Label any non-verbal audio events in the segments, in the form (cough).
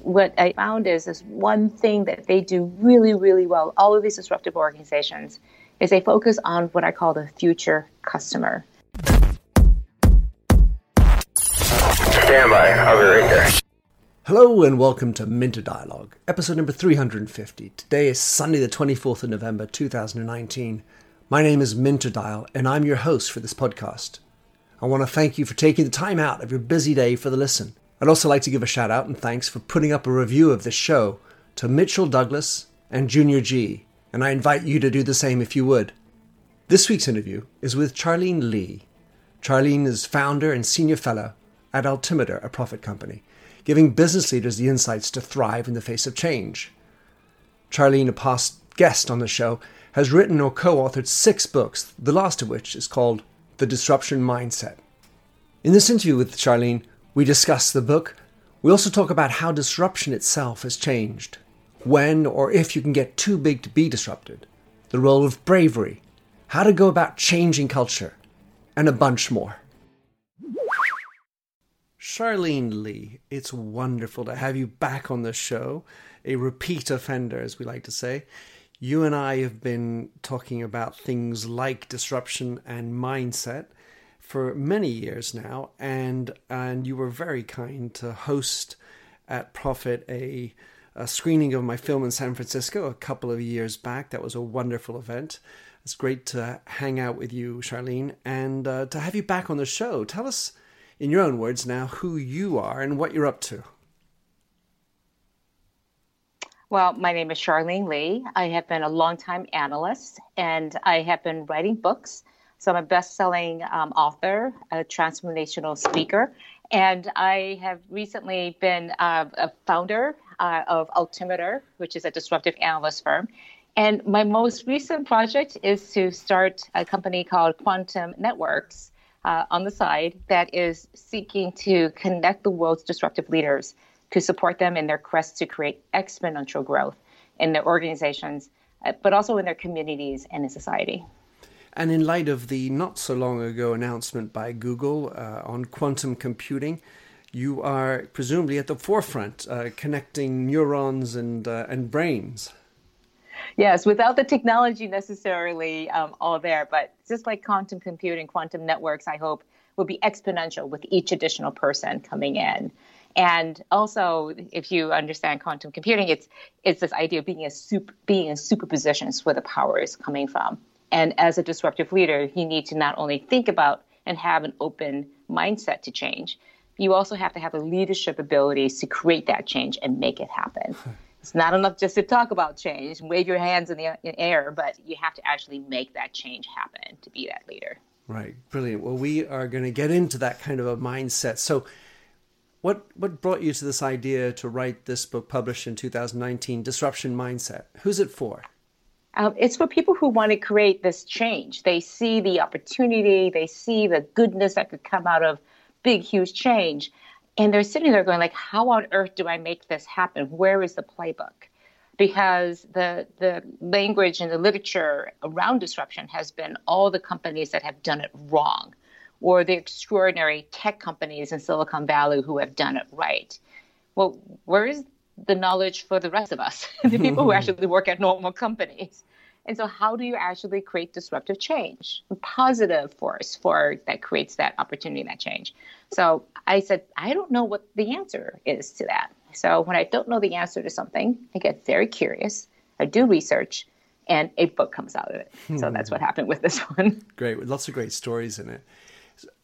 What I found is this one thing that they do really, really well, all of these disruptive organizations, is they focus on what I call the future customer. Stand by. I'll be right there. Hello and welcome to Minter Dialogue, episode number 350. Today is Sunday, the 24th of November 2019. My name is Minter Dial and I'm your host for this podcast. I want to thank you for taking the time out of your busy day for the listen. I'd also like to give a shout out and thanks for putting up a review of this show to Mitchell Douglas and Junior G, and I invite you to do the same if you would. This week's interview is with Charlene Li. Charlene is founder and senior fellow at Altimeter, a Prophet company giving business leaders the insights to thrive in the face of change. Charlene, a past guest on the show, has written or co authored six books, the last of which is called The Disruption Mindset. In this interview with Charlene, we discuss the book. We also talk about how disruption itself has changed, when or if you can get too big to be disrupted, the role of bravery, how to go about changing culture, and a bunch more. Charlene Li, it's wonderful to have you back on the show, a repeat offender, as we like to say. You and I have been talking about things like disruption and mindset for many years now, and and you were very kind to host at Prophet a, a screening of my film in San Francisco a couple of years back. That was a wonderful event. It's great to hang out with you, Charlene, and uh, to have you back on the show. Tell us in your own words now, who you are and what you're up to. Well, my name is Charlene Li. I have been a longtime analyst and I have been writing books. So I'm a best selling um, author, a transformational speaker, and I have recently been uh, a founder uh, of Altimeter, which is a disruptive analyst firm. And my most recent project is to start a company called Quantum Networks, uh, on the side that is seeking to connect the world's disruptive leaders to support them in their quest to create exponential growth in their organizations, uh, but also in their communities and in society. And in light of the not so long ago announcement by Google uh, on quantum computing, you are presumably at the forefront, uh, connecting neurons and uh, and brains. Yes, without the technology necessarily um, all there, but just like quantum computing, quantum networks, I hope will be exponential with each additional person coming in. And also, if you understand quantum computing, it's it's this idea of being a super, being in superpositions where the power is coming from. And as a disruptive leader, you need to not only think about and have an open mindset to change, you also have to have the leadership abilities to create that change and make it happen. (laughs) it's not enough just to talk about change, and wave your hands in the in air, but you have to actually make that change happen to be that leader. Right, brilliant. Well, we are going to get into that kind of a mindset. So, what what brought you to this idea to write this book, published in 2019, Disruption Mindset? Who's it for? Um, it's for people who want to create this change. They see the opportunity, they see the goodness that could come out of big, huge change, and they're sitting there going like how on earth do i make this happen where is the playbook because the the language and the literature around disruption has been all the companies that have done it wrong or the extraordinary tech companies in silicon valley who have done it right well where is the knowledge for the rest of us (laughs) the people who (laughs) actually work at normal companies and so, how do you actually create disruptive change, a positive force for that creates that opportunity that change? So I said, I don't know what the answer is to that. So when I don't know the answer to something, I get very curious. I do research, and a book comes out of it. Hmm. So that's what happened with this (laughs) one. Great, with lots of great stories in it.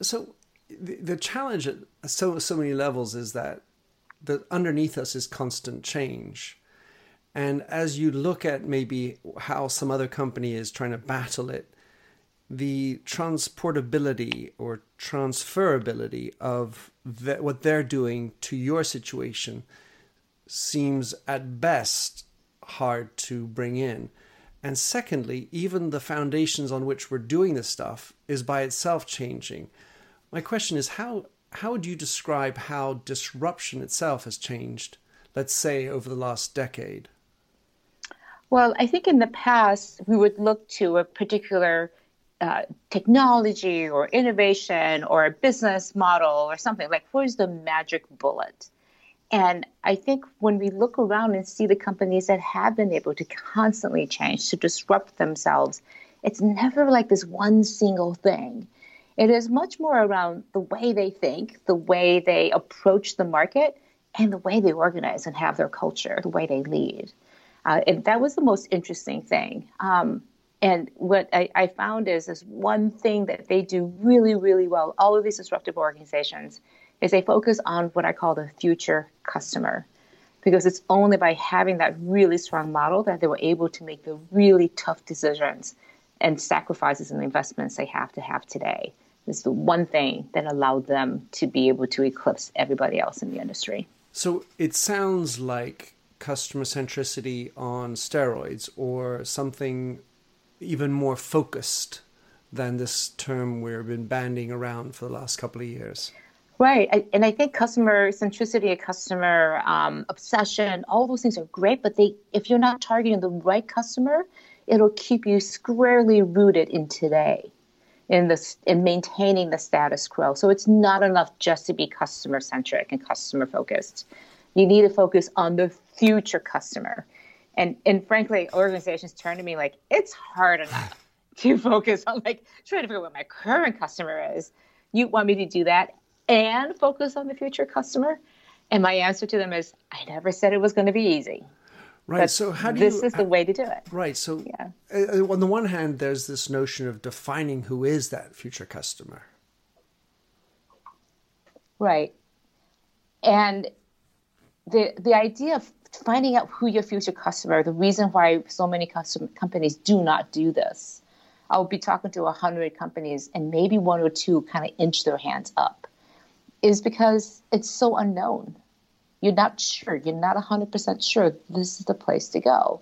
So the, the challenge at so so many levels is that that underneath us is constant change and as you look at maybe how some other company is trying to battle it, the transportability or transferability of th- what they're doing to your situation seems at best hard to bring in. And secondly, even the foundations on which we're doing this stuff is by itself changing. My question is how how would you describe how disruption itself has changed, let's say over the last decade? Well, I think in the past, we would look to a particular uh, technology or innovation or a business model or something like where's the magic bullet and i think when we look around and see the companies that have been able to constantly change to disrupt themselves it's never like this one single thing. It is much more around the way they think the way they approach the market and the way they organize and have their culture the way they lead. Uh, and that was the most interesting thing. Um, and what I, I, found is this one thing that they do really, really well, all of these disruptive organizations, is they focus on what I call the future customer. Because it's only by having that really strong model that they were able to make the really tough decisions and sacrifices and investments they have to have today. Is the one thing that allowed them to be able to eclipse everybody else in the industry. So it sounds like customer centricity on steroids or something even more focused than this term we've been banding around for the last couple of years. Right, and I think customer centricity, customer um, obsession, all those things are great. But they, if you're not targeting the right customer, it'll keep you squarely rooted in today, in this, in maintaining the status quo. So it's not enough just to be customer centric and customer focused. You need to focus on the future customer and and frankly organizations turn to me like it's hard enough to focus on like trying to figure out what my current customer is you want me to do that and focus on the future customer. And my answer to them is i never said it was going to be easy. Right but so how do you this you, is the way to do it. Right so yeah. Uh, on the one hand there's this notion of defining who is that future customer. Right. And the the idea of finding out who your future customer, the reason why so many custom companies do not do this. I'll be talking to 100 companies and maybe one or two kind of inch their hands up is because it's so unknown. You're not sure. You're not 100% sure this is the place to go.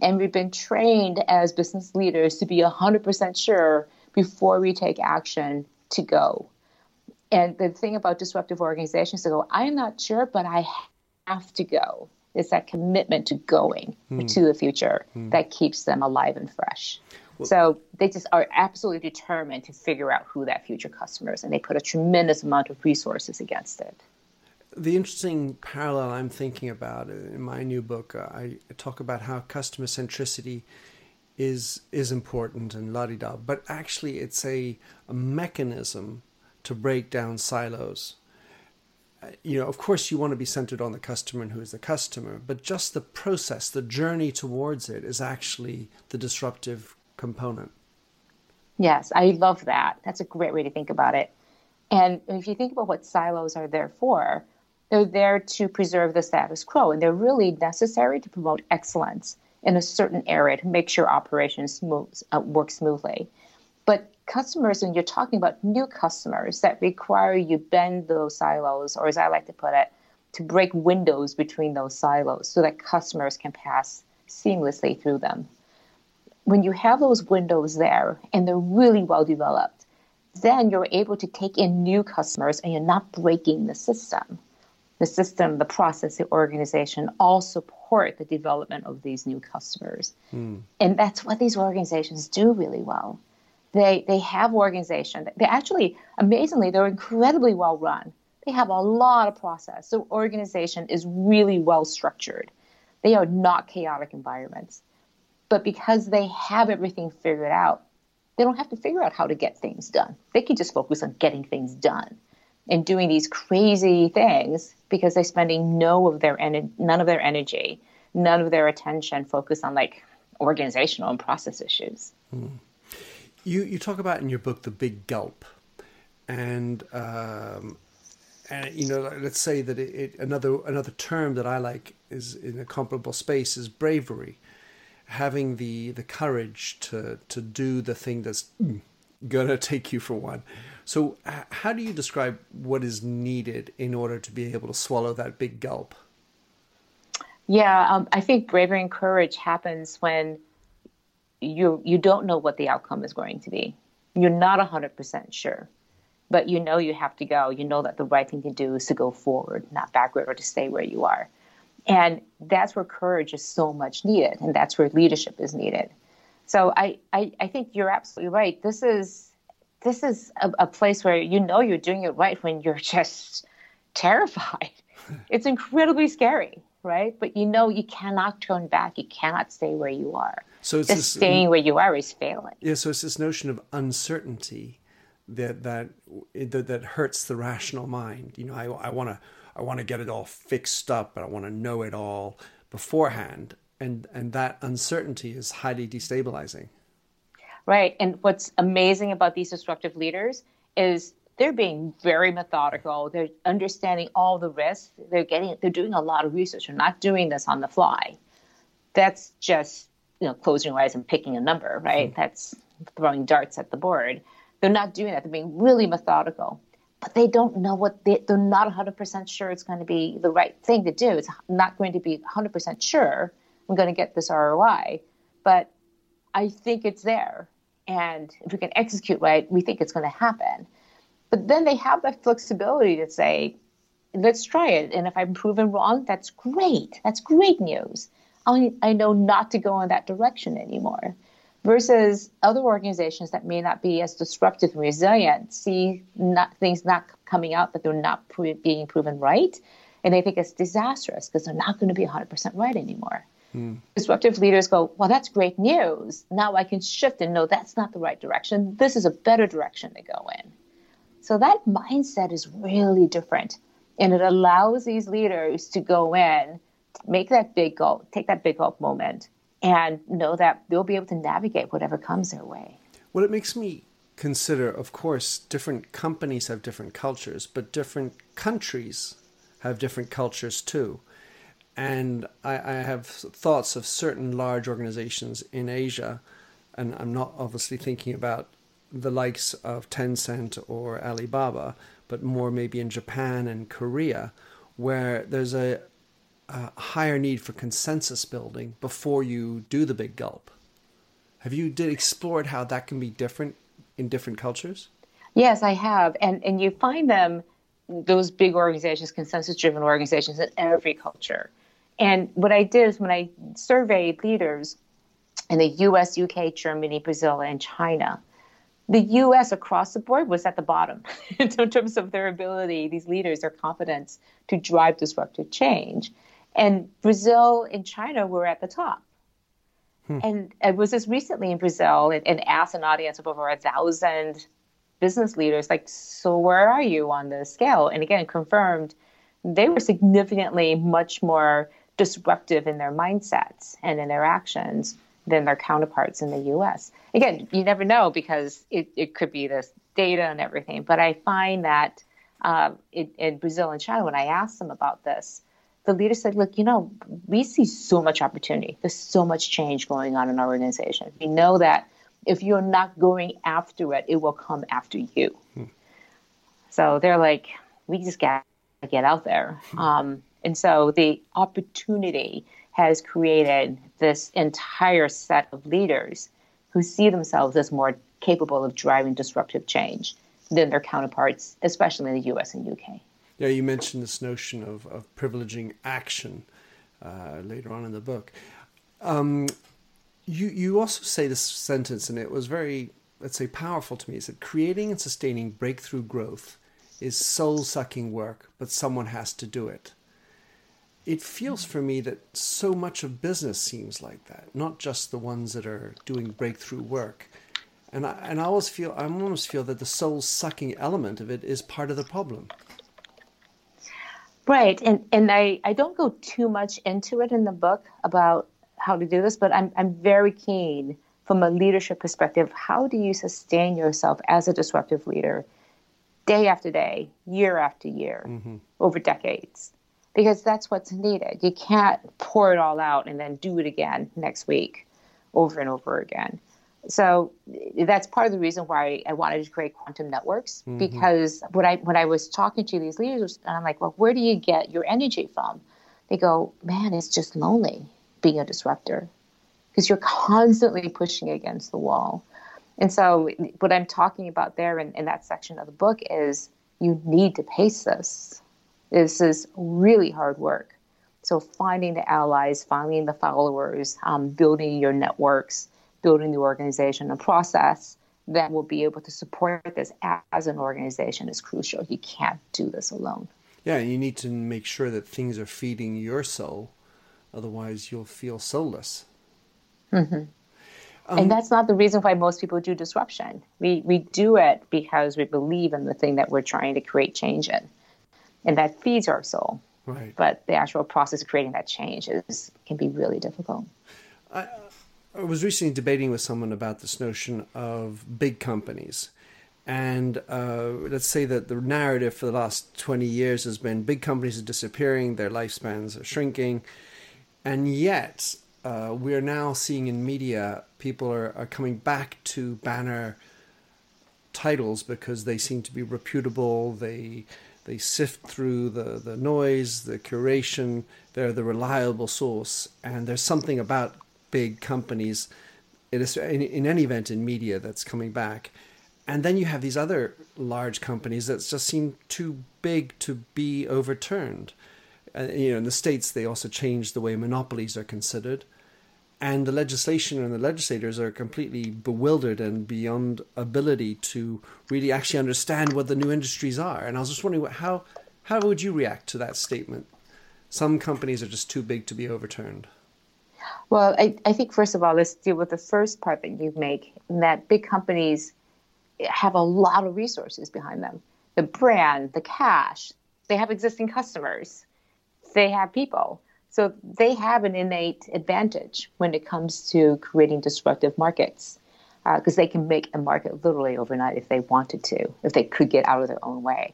And we've been trained as business leaders to be 100% sure before we take action to go. And the thing about disruptive organizations to go, I'm not sure, but I have to go. It's that commitment to going mm. to the future mm. that keeps them alive and fresh. Well, so they just are absolutely determined to figure out who that future customer is, and they put a tremendous amount of resources against it. The interesting parallel I'm thinking about in my new book, uh, I talk about how customer centricity is is important and la di da, but actually it's a, a mechanism to break down silos you know, of course, you want to be centered on the customer and who is the customer, but just the process, the journey towards it is actually the disruptive component. Yes, I love that. That's a great way to think about it. And if you think about what silos are there for, they're there to preserve the status quo, and they're really necessary to promote excellence in a certain area to make sure operations uh, work smoothly. But customers, when you're talking about new customers that require you bend those silos, or as I like to put it, to break windows between those silos so that customers can pass seamlessly through them. When you have those windows there and they're really well developed, then you're able to take in new customers and you're not breaking the system. The system, the process, the organization all support the development of these new customers. Mm. And that's what these organizations do really well. They they have organization. They actually amazingly they're incredibly well run. They have a lot of process. So organization is really well structured. They are not chaotic environments. But because they have everything figured out, they don't have to figure out how to get things done. They can just focus on getting things done and doing these crazy things because they're spending no of their en- none of their energy, none of their attention focused on like organizational and process issues. Mm. You you talk about in your book the big gulp, and um, and you know let's say that it, it, another another term that I like is in a comparable space is bravery, having the the courage to to do the thing that's gonna take you for one. So how do you describe what is needed in order to be able to swallow that big gulp? Yeah, um, I think bravery and courage happens when you you don't know what the outcome is going to be. You're not 100% sure, but you know you have to go. You know that the right thing to do is to go forward, not backward or to stay where you are. And that's where courage is so much needed, and that's where leadership is needed. So I, I, I think you're absolutely right. This is this is a, a place where you know you're doing it right when you're (laughs) just terrified. (laughs) it's incredibly scary, right? But you know you cannot turn back. You cannot stay where you are. So it's just this, staying where you are is failing. Yeah. So it's this notion of uncertainty that that that, that hurts the rational mind. You know, I want to I want to get it all fixed up, but I want to know it all beforehand, and and that uncertainty is highly destabilizing. Right. And what's amazing about these disruptive leaders is they're being very methodical. They're understanding all the risks. They're getting they're doing a lot of research. They're not doing this on the fly. That's just you know closing your eyes and picking a number, right? Mm-hmm. That's throwing darts at the board. They're not doing that. They're being really methodical, but they don't know what they, they're not 100% sure it's going to be the right thing to do. It's not going to be 100% sure I'm going to get this ROI, but I think it's there. And if we can execute right, we think it's going to happen. But then they have that flexibility to say, let's try it. And if I'm proven wrong, that's great. That's great news. I, I know not to go in that direction anymore. Versus other organizations that may not be as disruptive and resilient see not, things not coming out that they're not pro- being proven right, and they think it's disastrous because they're not going to be 100% right anymore. Mm. Disruptive leaders go, Well, that's great news. Now I can shift and know that's not the right direction. This is a better direction to go in. So that mindset is really different. And it allows these leaders to go in, make that big goal, take that big gulp moment, and know that they'll be able to navigate whatever comes their way. Well, it makes me consider, of course, different companies have different cultures, but different countries have different cultures too. And I, I have thoughts of certain large organizations in Asia, and I'm not obviously thinking about the likes of Tencent or Alibaba, but more maybe in Japan and Korea, where there's a, a higher need for consensus building before you do the big gulp. Have you did explored how that can be different in different cultures? Yes, I have, and and you find them those big organizations, consensus driven organizations in every culture. And what I did is when I surveyed leaders in the US, UK, Germany, Brazil, and China, the US across the board was at the bottom (laughs) in terms of their ability, these leaders, their competence to drive disruptive change. And Brazil and China were at the top. Hmm. And I was just recently in Brazil and, and asked an audience of over a thousand business leaders, like, so where are you on the scale? And again, confirmed they were significantly much more disruptive in their mindsets and in their actions than their counterparts in the US. Again, you never know because it, it could be this data and everything, but I find that uh, in, in Brazil and China, when I asked them about this, the leader said, Look, you know, we see so much opportunity. There's so much change going on in our organization. We know that if you're not going after it, it will come after you. Hmm. So they're like, We just got to get out there. Hmm. Um, and so the opportunity has created this entire set of leaders who see themselves as more capable of driving disruptive change than their counterparts, especially in the US and UK. Yeah, you mentioned this notion of, of privileging action uh, later on in the book. Um, you, you also say this sentence, and it was very, let's say, powerful to me. It said, creating and sustaining breakthrough growth is soul sucking work, but someone has to do it it feels for me that so much of business seems like that, not just the ones that are doing breakthrough work. And I, and I always feel I almost feel that the soul sucking element of it is part of the problem. Right, and and I, I don't go too much into it in the book about how to do this, but I'm I'm very keen from a leadership perspective. How do you sustain yourself as a disruptive leader, day after day, year after year, mm-hmm. over decades? because that's what's needed. You can't pour it all out and then do it again next week over and over again. So that's part of the reason why I wanted to create quantum networks mm-hmm. because when I when I was talking to these leaders and I'm like, well, where do you get your energy from? They go, man, it's just lonely being a disruptor because you're constantly pushing against the wall. And so what I'm talking about there in, in that section of the book is you need to pace this. This is really hard work. So finding the allies, finding the followers, um, building your networks, building the organization and process that will be able to support this as an organization is crucial. You can't do this alone. Yeah, you need to make sure that things are feeding your soul, otherwise you'll feel soulless. Mm-hmm. Um, and that's not the reason why most people do disruption. We we do it because we believe in the thing that we're trying to create change in, and that feeds our soul. Right. But the actual process of creating that change is can be really difficult. I, I was recently debating with someone about this notion of big companies. And uh, let's say that the narrative for the last 20 years has been big companies are disappearing, their lifespans are shrinking. And yet, uh, we are now seeing in media people are, are coming back to banner titles because they seem to be reputable. They they sift through the, the noise, the curation. They're the reliable source, and there's something about big companies, in, in any event in media that's coming back. And then you have these other large companies that just seem too big to be overturned. Uh, you know, in the states, they also changed the way monopolies are considered and the legislation and the legislators are completely bewildered and beyond ability to really actually understand what the new industries are. And I was just wondering how how would you react to that statement? Some companies are just too big to be overturned. Well, I, I think first of all, let's deal with the first part that you make, that big companies have a lot of resources behind them. The brand, the cash, they have existing customers, they have people so they have an innate advantage when it comes to creating disruptive markets because uh, they can make a market literally overnight if they wanted to, if they could get out of their own way.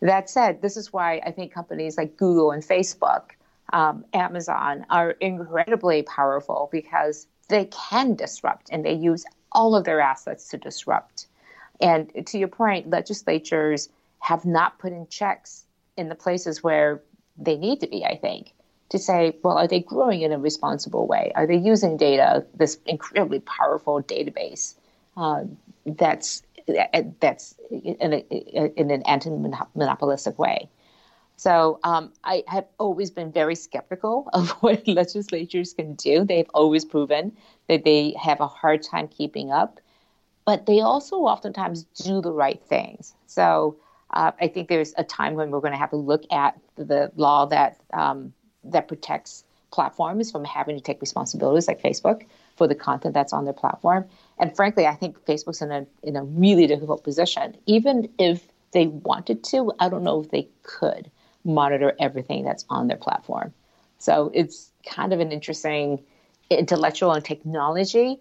That said, this is why I think companies like Google and Facebook, um, Amazon are incredibly powerful because they can disrupt and they use all of their assets to disrupt. And to your point, legislatures have not put in checks in the places where they need to be, I think to say, well, are they growing in a responsible way? Are they using data, this incredibly powerful database uh, that's that's in, a, in an anti-monopolistic way? So um, I have always been very skeptical (laughs) of what legislatures can do. They've always proven that they have a hard time keeping up, but they also oftentimes do the right things. So uh, I think there's a time when we're going to have to look at the law that um, that protects platforms from having to take responsibilities like Facebook for the content that's on their platform. And frankly, I think Facebook's in a in a really difficult position. Even if they wanted to, I don't know if they could monitor everything that's on their platform. So it's kind of an interesting intellectual and technology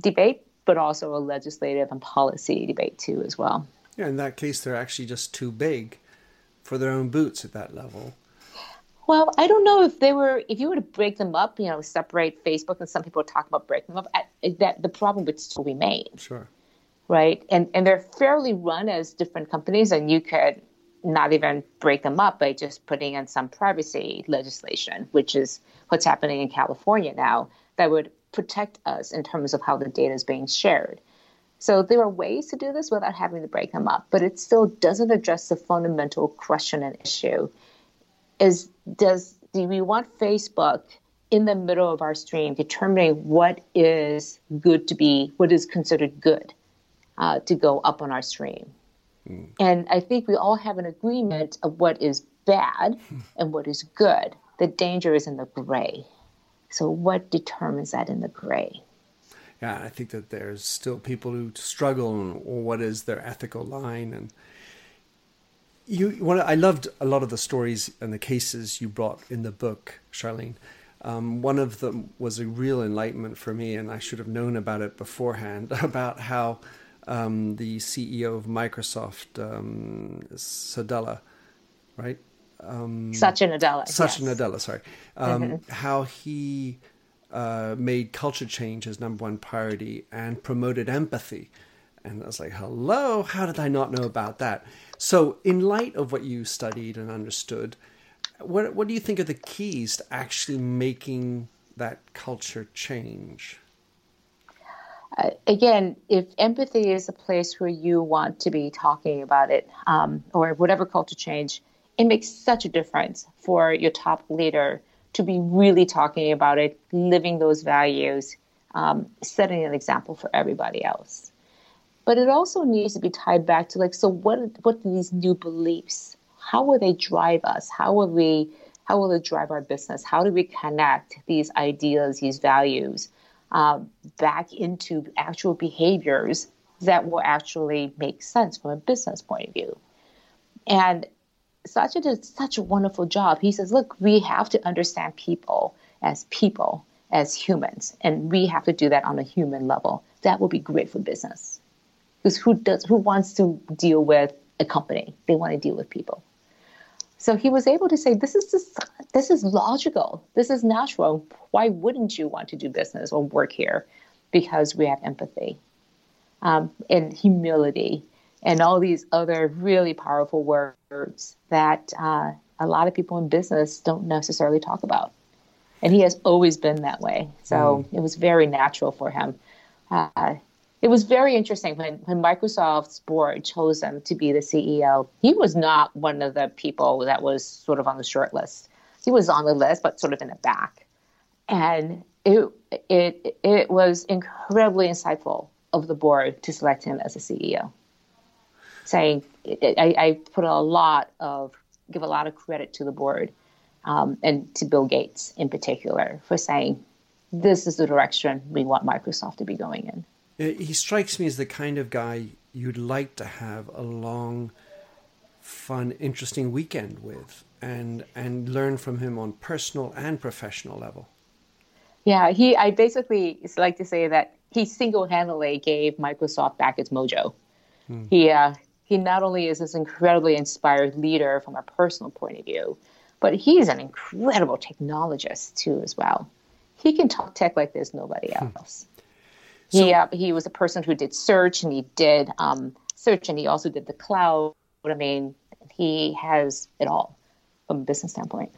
debate, but also a legislative and policy debate too as well. Yeah, in that case, they're actually just too big for their own boots at that level. Well, I don't know if they were. If you were to break them up, you know, separate Facebook, and some people talk about breaking them up, that the problem would still remain. Sure. Right, and and they're fairly run as different companies, and you could not even break them up by just putting in some privacy legislation, which is what's happening in California now, that would protect us in terms of how the data is being shared. So there are ways to do this without having to break them up, but it still doesn't address the fundamental question and issue is does do we want Facebook in the middle of our stream determining what is good to be, what is considered good uh, to go up on our stream? Mm. And I think we all have an agreement of what is bad and what is good. The danger is in the gray. So, what determines that in the gray? Yeah, I think that there's still people who struggle on what is their ethical line and you what I loved a lot of the stories and the cases you brought in the book, Charlene. Um, one of them was a real enlightenment for me, and I should have known about it beforehand. (laughs) About how um, the CEO of Microsoft, um, Sadella, right? Um, Satya Nadella. Satya yes. Nadella, sorry. Um, mm-hmm. How he uh, made culture change his number one priority and promoted empathy. And I was like, hello, how did I not know about that? So, in light of what you studied and understood, what what do you think are the keys to actually making that culture change? Uh, again, if empathy is a place where you want to be talking about it, um, or whatever culture change, it makes such a difference for your top leader to be really talking about it, living those values, um, setting an example for everybody else. But it also needs to be tied back to like, so what? What are these new beliefs? How will they drive us? How will we? How will it drive our business? How do we connect these ideas, these values, um, back into actual behaviors that will actually make sense from a business point of view? And Satya did such a wonderful job. He says, look, we have to understand people as people, as humans, and we have to do that on a human level. That will be great for business. Because who does who wants to deal with a company? They want to deal with people. So he was able to say, this is just, this is logical. This is natural. Why wouldn't you want to do business or work here? Because we have empathy um, and humility and all these other really powerful words that uh, a lot of people in business don't necessarily talk about. And he has always been that way. So mm. it was very natural for him. Uh, it was very interesting when, when Microsoft's board chose him to be the CEO. He was not one of the people that was sort of on the short list. He was on the list, but sort of in the back. And it, it, it was incredibly insightful of the board to select him as a CEO saying I, I, put a lot of give a lot of credit to the board um, and to Bill Gates in particular for saying this is the direction we want Microsoft to be going in. He strikes me as the kind of guy you'd like to have a long, fun, interesting weekend with, and and learn from him on personal and professional level. Yeah, he. I basically like to say that he single-handedly gave Microsoft back its mojo. Hmm. He uh, he not only is this incredibly inspired leader from a personal point of view, but he's an incredible technologist too as well. He can talk tech like there's nobody hmm. else. Hmm. So, he uh, he was a person who did search and he did um, search and he also did the cloud. I mean, he has it all from a business standpoint.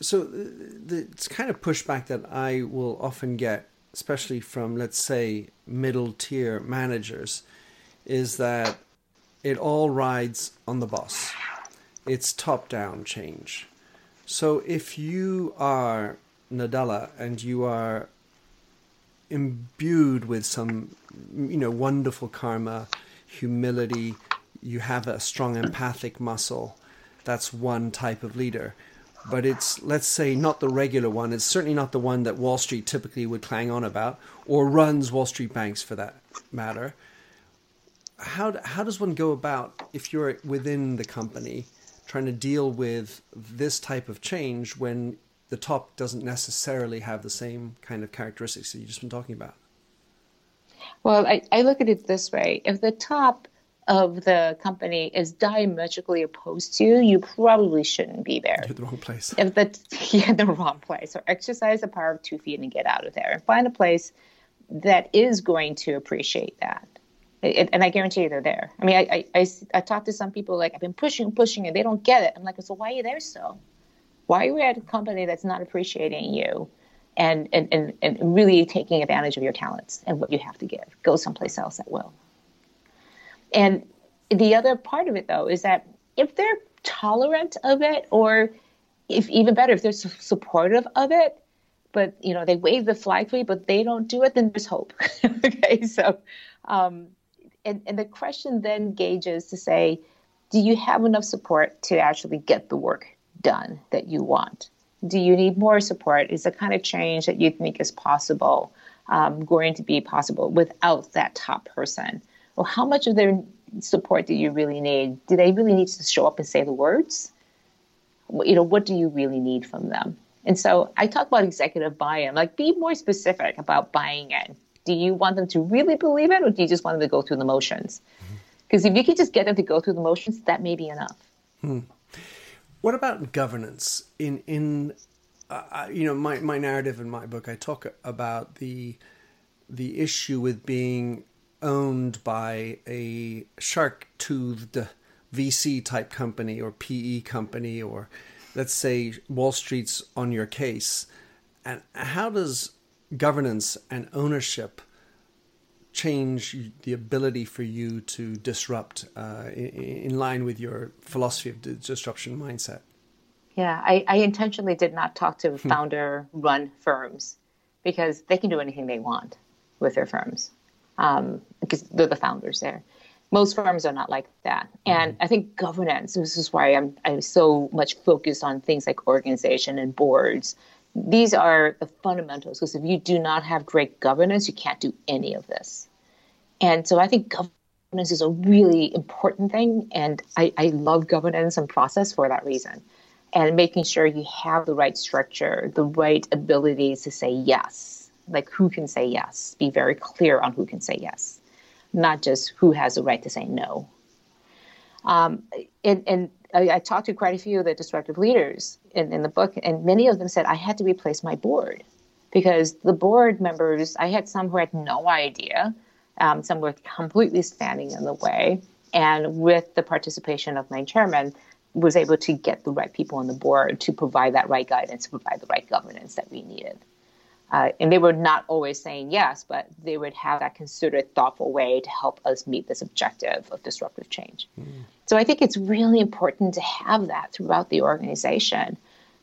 So the, the kind of pushback that I will often get, especially from let's say middle tier managers, is that it all rides on the boss. It's top down change. So if you are Nadella and you are imbued with some, you know, wonderful karma, humility, you have a strong empathic muscle, that's one type of leader. But it's, let's say, not the regular one. It's certainly not the one that Wall Street typically would clang on about, or runs Wall Street banks for that matter how how does one go about if you're within the company trying to deal with this type of change when the top doesn't necessarily have the same kind of characteristics that you've just been talking about? Well, I, I look at it this way: if the top of the company is diametrically opposed to you, you probably shouldn't be there. You're in the wrong place. If the (laughs) you're in the wrong place, or exercise the power of two feet and get out of there, and find a place that is going to appreciate that. It, and I guarantee you they're there. I mean, I, I, I, I talked to some people like, I've been pushing, pushing, and they don't get it. I'm like, so why are you there still? Why are you at a company that's not appreciating you and, and, and, and really taking advantage of your talents and what you have to give? Go someplace else that will. And the other part of it, though, is that if they're tolerant of it, or if even better, if they're supportive of it, but you know they wave the flag for you, but they don't do it, then there's hope. (laughs) okay, so um, and, and the question then gauges to say, do you have enough support to actually get the work done that you want? Do you need more support? Is the kind of change that you think is possible um, going to be possible without that top person? Well, how much of their support do you really need? Do they really need to show up and say the words? You know, what do you really need from them? And so I talk about executive buy-in, like be more specific about buying in do you want them to really believe it or do you just want them to go through the motions? Because mm-hmm. if you can just get them to go through the motions, that may be enough. Hmm. What about governance? In in uh, you know my my narrative in my book, I talk about the the issue with being owned by a shark-toothed VC type company or PE company or let's say Wall Street's on your case. And how does governance and ownership change the ability for you to disrupt uh, in, in, line with your philosophy of disruption mindset? Yeah, I, I intentionally did not talk to hmm. founder run firms because they can do anything they want with their firms um, because they're the founders there. Most firms are not like that, and I think governance. This is why I'm I'm so much focused on things like organization and boards. These are the fundamentals because if you do not have great governance, you can't do any of this. And so I think governance is a really important thing, and I, I love governance and process for that reason and making sure you have the right structure, the right abilities to say yes. Like who can say yes? Be very clear on who can say yes, not just who has the right to say no. Um, and, and I, I, talked to quite a few of the disruptive leaders in, in the book, and many of them said I had to replace my board because the board members, I had some who had no idea, um, some were completely standing in the way. And with the participation of my chairman, was able to get the right people on the board to provide that right guidance, to provide the right governance that we needed. Uh, and they were not always saying yes, but they would have that considered, thoughtful way to help us meet this objective of disruptive change. Mm. So I think it's really important to have that throughout the organization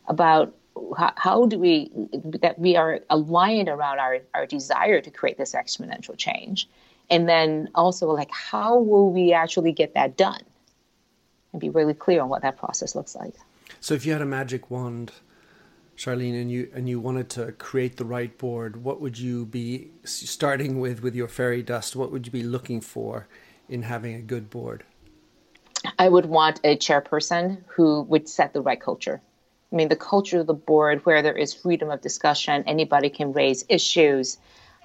about how, how, do we that we are aligned around our, our desire to create this exponential change, and then also like how will we actually get that done? and be really clear on what that process looks like. So if you had a magic wand, Charlene, and you and you wanted to create the right board, what would you be starting with with your fairy dust? What would you be looking for in having a good board? I would want a chairperson who would set the right culture. I mean, the culture of the board where there is freedom of discussion, anybody can raise issues,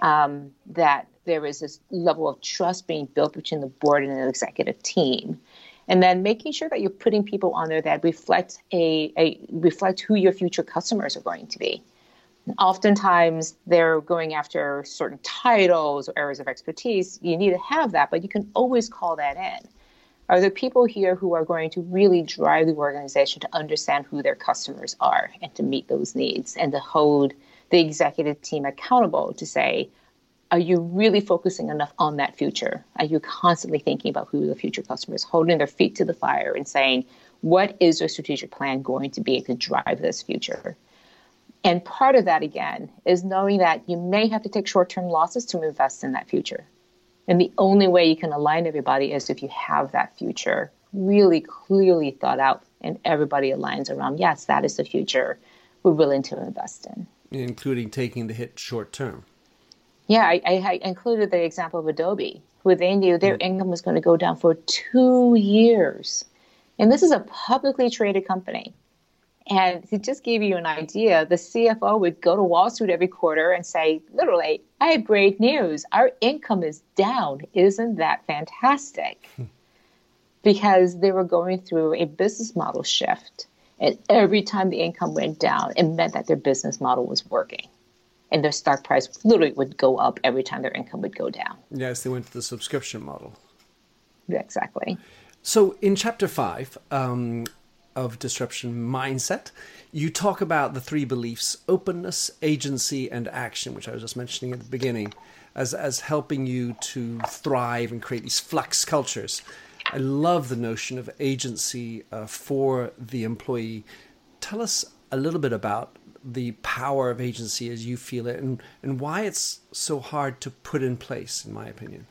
um, that there is this level of trust being built between the board and the executive team and then making sure that you're putting people on there that reflect a, a reflect who your future customers are going to be. Oftentimes they're going after certain titles or areas of expertise. You need to have that but you can always call that in. Are there people here who are going to really drive the organization to understand who their customers are and to meet those needs and to hold the executive team accountable to say are you really focusing enough on that future? Are you constantly thinking about who the future customer is, holding their feet to the fire and saying, what is your strategic plan going to be to drive this future? And part of that, again, is knowing that you may have to take short term losses to invest in that future. And the only way you can align everybody is if you have that future really clearly thought out and everybody aligns around, yes, that is the future we're willing to invest in. Including taking the hit short term. Yeah, I, I, included the example of Adobe, where they knew their income was going to go down for two years. And this is a publicly traded company. And to just give you an idea, the CFO would go to Wall Street every quarter and say, literally, I have great news. Our income is down. Isn't that fantastic? Hmm. because they were going through a business model shift. And every time the income went down, it meant that their business model was working and their stock price literally would go up every time their income would go down. Yes, they went to the subscription model. Exactly. So in chapter five um, of Disruption Mindset, you talk about the three beliefs openness, agency, and action, which I was just mentioning at the beginning, as, as helping you to thrive and create these flux cultures. I love the notion of agency uh, for the employee. Tell us a little bit about the power of agency as you feel it and, and why it's so hard to put in place, in my opinion.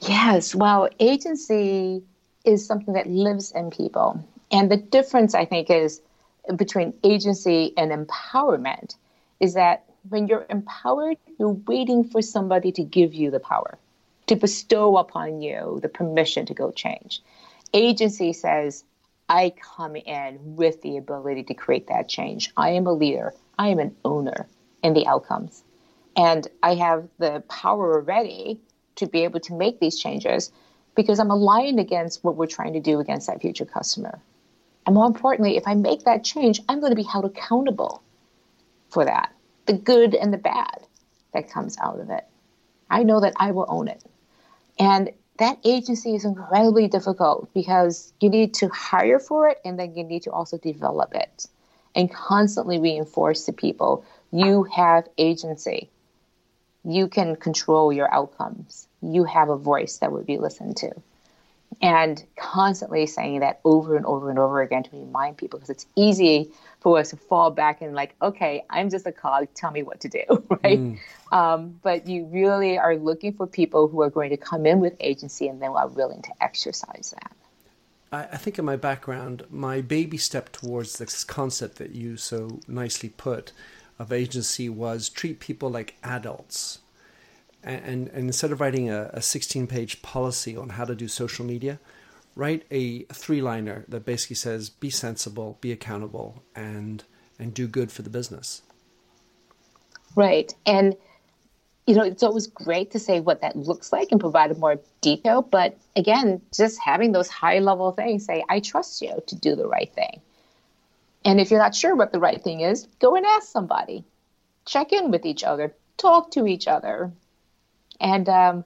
Yes, well, agency is something that lives in people. And the difference, I think, is between agency and empowerment is that when you're empowered, you're waiting for somebody to give you the power, to bestow upon you the permission to go change. Agency says, I come in with the ability to create that change. I am a leader. I am an owner in the outcomes. And I have the power already to be able to make these changes because I'm aligned against what we're trying to do against that future customer. And more importantly, if I make that change, I'm going to be held accountable for that the good and the bad that comes out of it. I know that I will own it. And that agency is incredibly difficult because you need to hire for it and then you need to also develop it and constantly reinforce to people you have agency. You can control your outcomes. You have a voice that would be listened to. And constantly saying that over and over and over again to remind people because it's easy for us to fall back and like okay i'm just a cog. Tell me what to do (laughs) right? Mm. um, but you really are looking for people who are going to come in with agency and then are willing to exercise that. I, think in my background my baby step towards this concept that you so nicely put of agency was treat people like adults and, and, instead of writing a, a 16 page policy on how to do social media, write a three liner that basically says be sensible, be accountable, and and do good for the business. Right. And you know, it's always great to say what that looks like and provide more detail. But again, just having those high level things say, I trust you to do the right thing. And if you're not sure what the right thing is, go and ask somebody. Check in with each other, talk to each other, and um,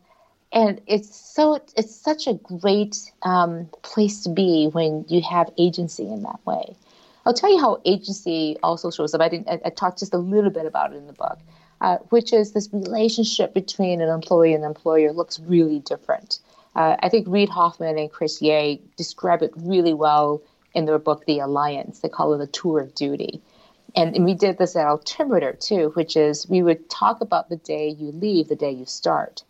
and it's so it's such a great um, place to be when you have agency in that way. I'll tell you how agency also shows up. I didn't. I, I talked just a little bit about it in the book, uh, which is this relationship between an employee and employer looks really different. Uh, I think Reid Hoffman and Chris Yeh describe it really well in their book, The Alliance. They call it a tour of duty. And, and we did this at Altimeter too, which is we would talk about the day you leave, the day you start.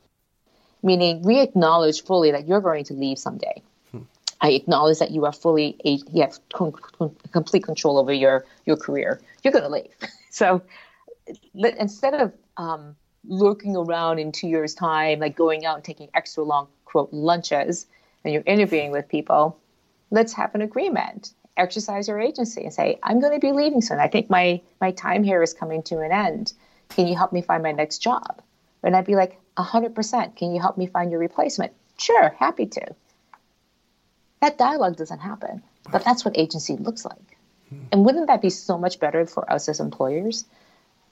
Meaning, we acknowledge fully that you're going to leave someday. Hmm. I acknowledge that you are fully, you have complete control over your, your career. You're going to leave. (laughs) so instead of um, looking around in two years' time, like going out and taking extra long, quote, lunches, and you're interviewing with people, let's have an agreement exercise your agency and say, I'm going to be leaving soon. I think my, my time here is coming to an end. Can you help me find my next job? And I'd be like, 100%. Can you help me find your replacement? Sure, happy to. That dialogue doesn't happen, but that's what agency looks like. Hmm. And wouldn't that be so much better for us as employers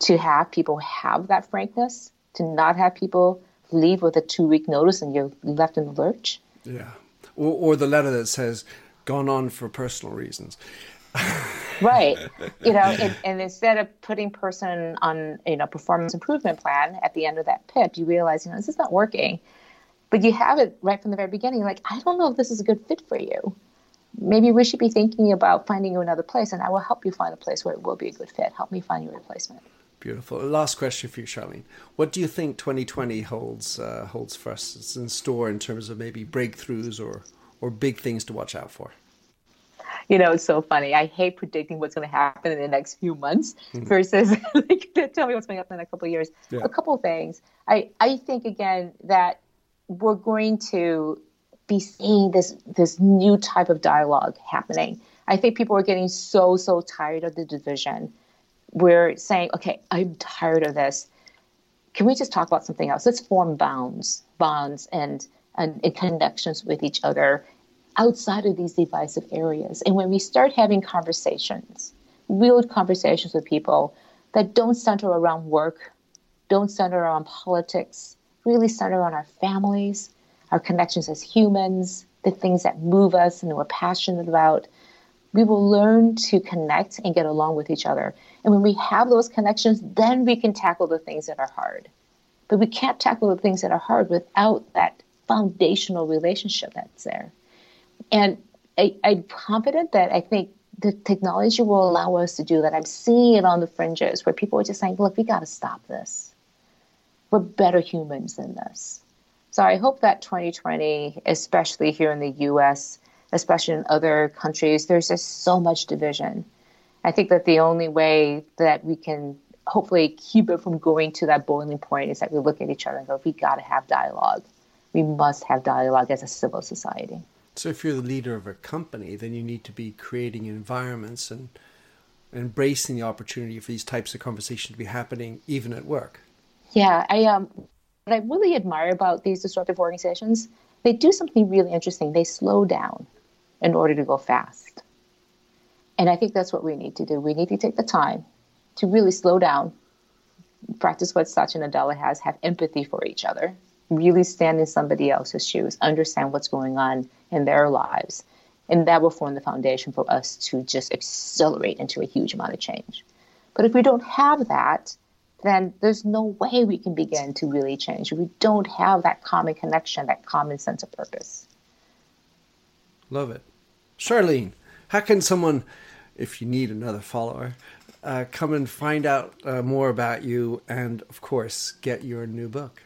to have people have that frankness, to not have people leave with a two week notice and you're left in the lurch? Yeah. Or, or the letter that says, gone on for personal reasons. right. (laughs) You know, and, and, instead of putting person on, you know, performance improvement plan at the end of that PIP, you realize, you know, this is not working. But you have it right from the very beginning, like, I don't know if this is a good fit for you. Maybe we should be thinking about finding you another place, and I will help you find a place where it will be a good fit. Help me find your replacement. Beautiful. Last question for you, Charlene. What do you think 2020 holds uh, holds for us in store in terms of maybe breakthroughs or or big things to watch out for? You know, it's so funny. I hate predicting what's going to happen in the next few months mm-hmm. versus (laughs) like (laughs) tell me what's going to happen in a couple of years. Yeah. A couple of things. I I think again that we're going to be seeing this this new type of dialogue happening. I think people are getting so so tired of the division. We're saying, okay, I'm tired of this. Can we just talk about something else? Let's form bonds, bonds, and and, and connections with each other outside of these divisive areas. And when we start having conversations, real conversations with people that don't center around work, don't center around politics, really center on our families, our connections as humans, the things that move us and we're passionate about, we will learn to connect and get along with each other. And when we have those connections, then we can tackle the things that are hard. But we can't tackle the things that are hard without that foundational relationship that's there. And I, I'm confident that I think the technology will allow us to do that. I'm seeing it on the fringes where people are just saying, look, we got to stop this. We're better humans than this. So I hope that 2020, especially here in the US, especially in other countries, there's just so much division. I think that the only way that we can hopefully keep it from going to that boiling point is that we look at each other and go, we got to have dialogue. We must have dialogue as a civil society. So if you're the leader of a company, then you need to be creating environments and embracing the opportunity for these types of conversations to be happening even at work. Yeah, I um what I really admire about these disruptive organizations, they do something really interesting. They slow down in order to go fast. And I think that's what we need to do. We need to take the time to really slow down, practice what Satya Nadella has, have empathy for each other, really stand in somebody else's shoes, understand what's going on in their lives. And that will form the foundation for us to just accelerate into a huge amount of change. But if we don't have that, then there's no way we can begin to really change. We don't have that common connection, that common sense of purpose. Love it. Charlene, how can someone, if you need another follower, uh, come and find out uh, more about you and, of course, get your new book?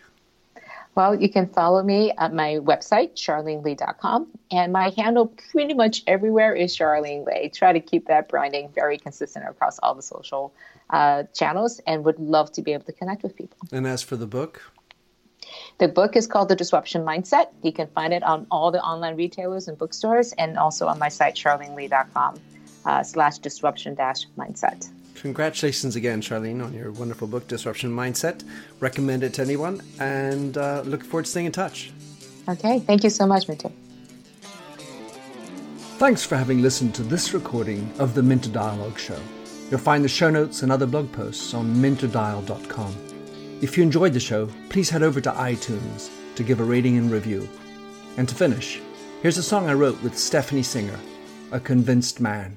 Well, you can follow me at my website, charleneli.com. And my handle pretty much everywhere is Charlene Li. Try to keep that branding very consistent across all the social uh, channels and would love to be able to connect with people. And as for the book? The book is called The Disruption Mindset. You can find it on all the online retailers and bookstores and also on my site, charleneli.com uh, slash disruption dash mindset. Congratulations again, Charlene, on your wonderful book, Disruption Mindset. Recommend it to anyone and uh, look forward to staying in touch. Okay, thank you so much, Minter. Thanks for having listened to this recording of the Minter Dialogue Show. You'll find the show notes and other blog posts on minterdial.com. If you enjoyed the show, please head over to iTunes to give a rating and review. And to finish, here's a song I wrote with Stephanie Singer, A Convinced Man.